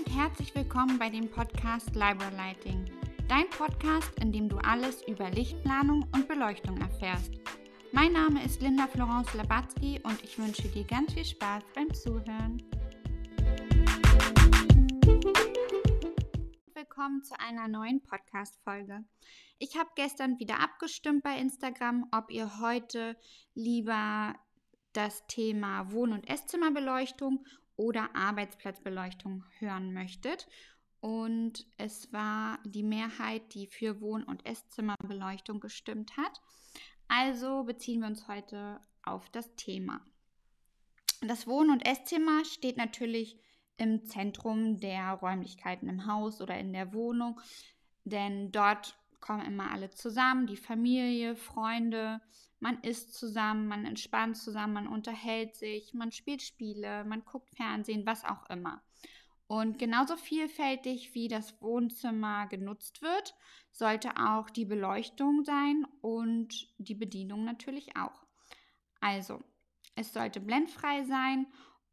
und herzlich willkommen bei dem Podcast Library Lighting. Dein Podcast, in dem du alles über Lichtplanung und Beleuchtung erfährst. Mein Name ist Linda Florence Labatzky und ich wünsche dir ganz viel Spaß beim Zuhören. Willkommen zu einer neuen Podcast-Folge. Ich habe gestern wieder abgestimmt bei Instagram, ob ihr heute lieber das Thema Wohn- und Esszimmerbeleuchtung oder Arbeitsplatzbeleuchtung hören möchtet. Und es war die Mehrheit, die für Wohn- und Esszimmerbeleuchtung gestimmt hat. Also beziehen wir uns heute auf das Thema. Das Wohn- und Esszimmer steht natürlich im Zentrum der Räumlichkeiten im Haus oder in der Wohnung, denn dort kommen immer alle zusammen, die Familie, Freunde, man isst zusammen, man entspannt zusammen, man unterhält sich, man spielt Spiele, man guckt Fernsehen, was auch immer. Und genauso vielfältig wie das Wohnzimmer genutzt wird, sollte auch die Beleuchtung sein und die Bedienung natürlich auch. Also, es sollte blendfrei sein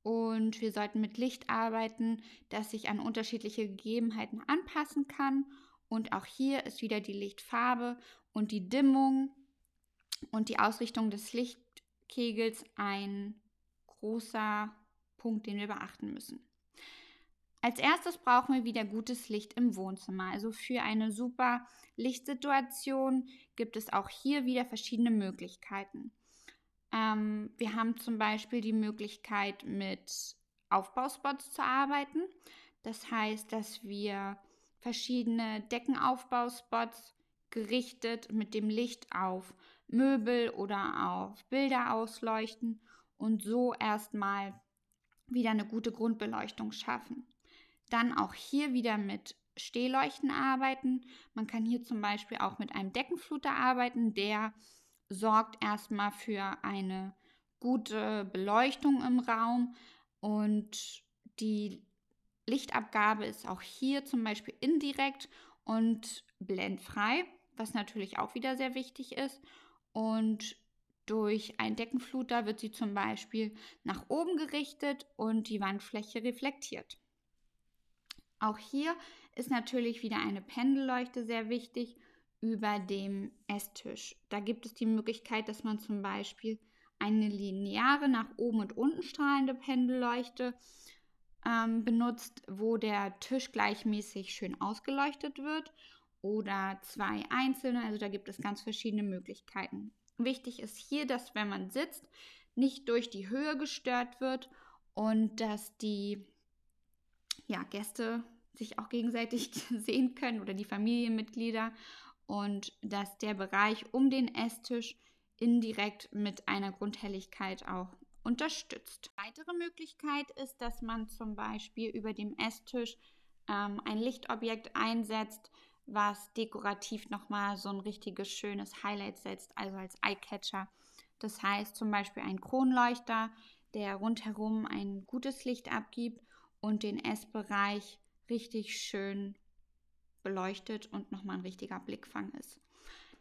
und wir sollten mit Licht arbeiten, das sich an unterschiedliche Gegebenheiten anpassen kann. Und auch hier ist wieder die Lichtfarbe und die Dimmung und die Ausrichtung des Lichtkegels ein großer Punkt, den wir beachten müssen. Als erstes brauchen wir wieder gutes Licht im Wohnzimmer. Also für eine super Lichtsituation gibt es auch hier wieder verschiedene Möglichkeiten. Ähm, wir haben zum Beispiel die Möglichkeit, mit Aufbauspots zu arbeiten. Das heißt, dass wir verschiedene Deckenaufbauspots gerichtet mit dem Licht auf Möbel oder auf Bilder ausleuchten und so erstmal wieder eine gute Grundbeleuchtung schaffen. Dann auch hier wieder mit Stehleuchten arbeiten. Man kann hier zum Beispiel auch mit einem Deckenfluter arbeiten, der sorgt erstmal für eine gute Beleuchtung im Raum und die Lichtabgabe ist auch hier zum Beispiel indirekt und blendfrei, was natürlich auch wieder sehr wichtig ist. Und durch einen Deckenfluter wird sie zum Beispiel nach oben gerichtet und die Wandfläche reflektiert. Auch hier ist natürlich wieder eine Pendelleuchte sehr wichtig über dem Esstisch. Da gibt es die Möglichkeit, dass man zum Beispiel eine lineare nach oben und unten strahlende Pendelleuchte ähm, benutzt, wo der Tisch gleichmäßig schön ausgeleuchtet wird oder zwei einzelne. Also da gibt es ganz verschiedene Möglichkeiten. Wichtig ist hier, dass wenn man sitzt, nicht durch die Höhe gestört wird und dass die ja, Gäste sich auch gegenseitig sehen können oder die Familienmitglieder und dass der Bereich um den Esstisch indirekt mit einer Grundhelligkeit auch unterstützt. Weitere Möglichkeit ist, dass man zum Beispiel über dem Esstisch ähm, ein Lichtobjekt einsetzt, was dekorativ nochmal so ein richtiges schönes Highlight setzt, also als Eyecatcher. Das heißt zum Beispiel ein Kronleuchter, der rundherum ein gutes Licht abgibt und den Essbereich richtig schön beleuchtet und nochmal ein richtiger Blickfang ist.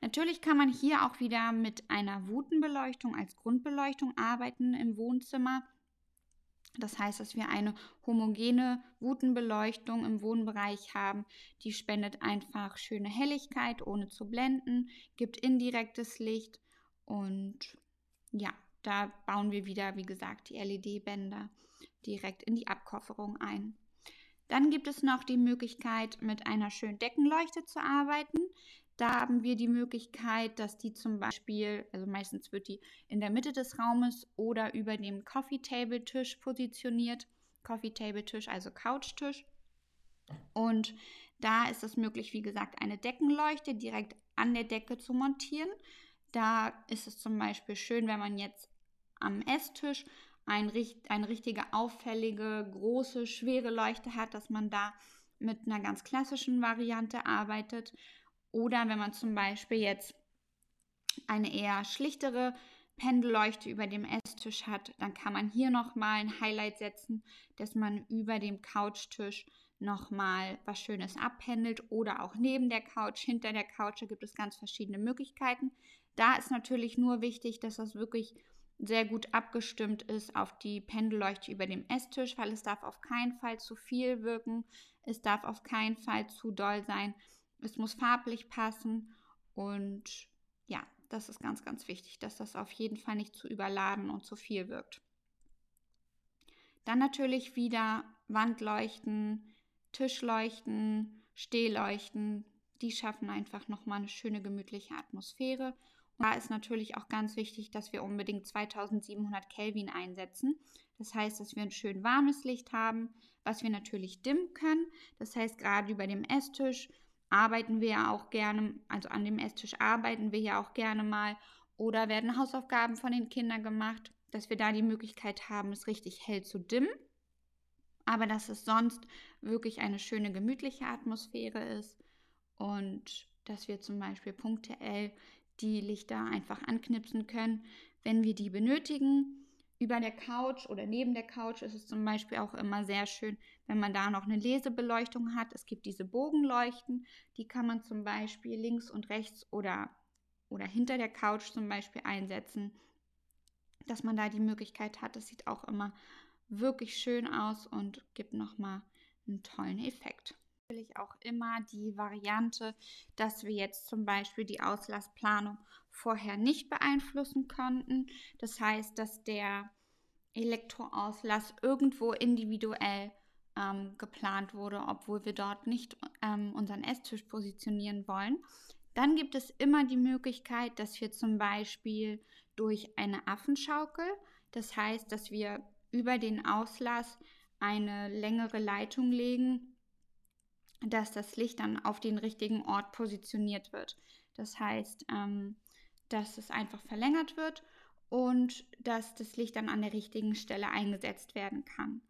Natürlich kann man hier auch wieder mit einer Wutenbeleuchtung als Grundbeleuchtung arbeiten im Wohnzimmer. Das heißt, dass wir eine homogene Wutenbeleuchtung im Wohnbereich haben. Die spendet einfach schöne Helligkeit, ohne zu blenden, gibt indirektes Licht und ja, da bauen wir wieder, wie gesagt, die LED-Bänder direkt in die Abkofferung ein. Dann gibt es noch die Möglichkeit, mit einer schönen Deckenleuchte zu arbeiten. Da haben wir die Möglichkeit, dass die zum Beispiel, also meistens wird die in der Mitte des Raumes oder über dem Coffee Table Tisch positioniert. Coffee Table Tisch, also Couchtisch. Und da ist es möglich, wie gesagt, eine Deckenleuchte direkt an der Decke zu montieren. Da ist es zum Beispiel schön, wenn man jetzt am Esstisch ein, eine richtige auffällige, große, schwere Leuchte hat, dass man da mit einer ganz klassischen Variante arbeitet. Oder wenn man zum Beispiel jetzt eine eher schlichtere Pendelleuchte über dem Esstisch hat, dann kann man hier nochmal ein Highlight setzen, dass man über dem Couchtisch nochmal was Schönes abpendelt oder auch neben der Couch, hinter der Couch, da gibt es ganz verschiedene Möglichkeiten. Da ist natürlich nur wichtig, dass das wirklich sehr gut abgestimmt ist auf die Pendelleuchte über dem Esstisch, weil es darf auf keinen Fall zu viel wirken, es darf auf keinen Fall zu doll sein, es muss farblich passen und ja, das ist ganz, ganz wichtig, dass das auf jeden Fall nicht zu überladen und zu viel wirkt. Dann natürlich wieder Wandleuchten, Tischleuchten, Stehleuchten, die schaffen einfach nochmal eine schöne gemütliche Atmosphäre da ist natürlich auch ganz wichtig, dass wir unbedingt 2700 Kelvin einsetzen. Das heißt, dass wir ein schön warmes Licht haben, was wir natürlich dimmen können. Das heißt, gerade über dem Esstisch arbeiten wir ja auch gerne, also an dem Esstisch arbeiten wir ja auch gerne mal oder werden Hausaufgaben von den Kindern gemacht, dass wir da die Möglichkeit haben, es richtig hell zu dimmen. Aber dass es sonst wirklich eine schöne gemütliche Atmosphäre ist und dass wir zum Beispiel punktuell die Lichter einfach anknipsen können, wenn wir die benötigen. Über der Couch oder neben der Couch ist es zum Beispiel auch immer sehr schön, wenn man da noch eine Lesebeleuchtung hat. Es gibt diese Bogenleuchten, die kann man zum Beispiel links und rechts oder, oder hinter der Couch zum Beispiel einsetzen, dass man da die Möglichkeit hat. Das sieht auch immer wirklich schön aus und gibt nochmal einen tollen Effekt natürlich auch immer die Variante, dass wir jetzt zum Beispiel die Auslassplanung vorher nicht beeinflussen konnten. Das heißt, dass der Elektroauslass irgendwo individuell ähm, geplant wurde, obwohl wir dort nicht ähm, unseren Esstisch positionieren wollen. Dann gibt es immer die Möglichkeit, dass wir zum Beispiel durch eine Affenschaukel, das heißt, dass wir über den Auslass eine längere Leitung legen dass das Licht dann auf den richtigen Ort positioniert wird. Das heißt, ähm, dass es einfach verlängert wird und dass das Licht dann an der richtigen Stelle eingesetzt werden kann.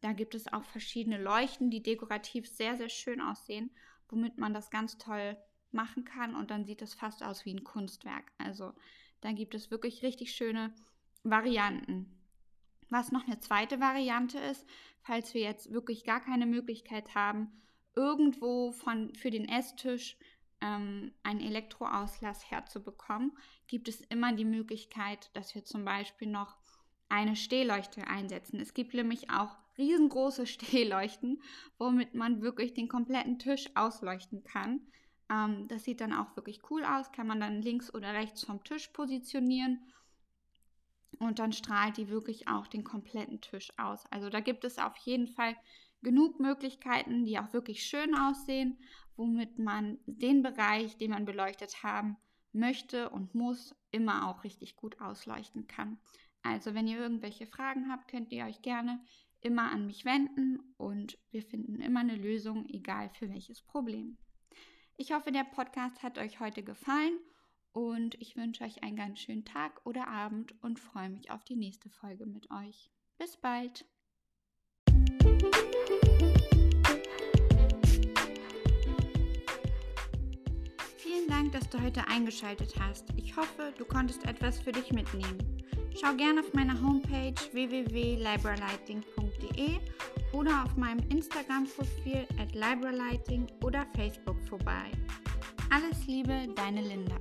Da gibt es auch verschiedene Leuchten, die dekorativ sehr, sehr schön aussehen, womit man das ganz toll machen kann und dann sieht es fast aus wie ein Kunstwerk. Also da gibt es wirklich richtig schöne Varianten. Was noch eine zweite Variante ist, falls wir jetzt wirklich gar keine Möglichkeit haben, irgendwo von, für den Esstisch ähm, einen Elektroauslass herzubekommen, gibt es immer die Möglichkeit, dass wir zum Beispiel noch eine Stehleuchte einsetzen. Es gibt nämlich auch riesengroße Stehleuchten, womit man wirklich den kompletten Tisch ausleuchten kann. Ähm, das sieht dann auch wirklich cool aus, kann man dann links oder rechts vom Tisch positionieren und dann strahlt die wirklich auch den kompletten Tisch aus. Also da gibt es auf jeden Fall genug Möglichkeiten, die auch wirklich schön aussehen, womit man den Bereich, den man beleuchtet haben möchte und muss, immer auch richtig gut ausleuchten kann. Also wenn ihr irgendwelche Fragen habt, könnt ihr euch gerne immer an mich wenden und wir finden immer eine Lösung, egal für welches Problem. Ich hoffe, der Podcast hat euch heute gefallen und ich wünsche euch einen ganz schönen Tag oder Abend und freue mich auf die nächste Folge mit euch. Bis bald! Dank, dass du heute eingeschaltet hast. Ich hoffe, du konntest etwas für dich mitnehmen. Schau gerne auf meiner Homepage www.libralighting.de oder auf meinem Instagram-Profil at libralighting oder Facebook vorbei. Alles Liebe, deine Linda.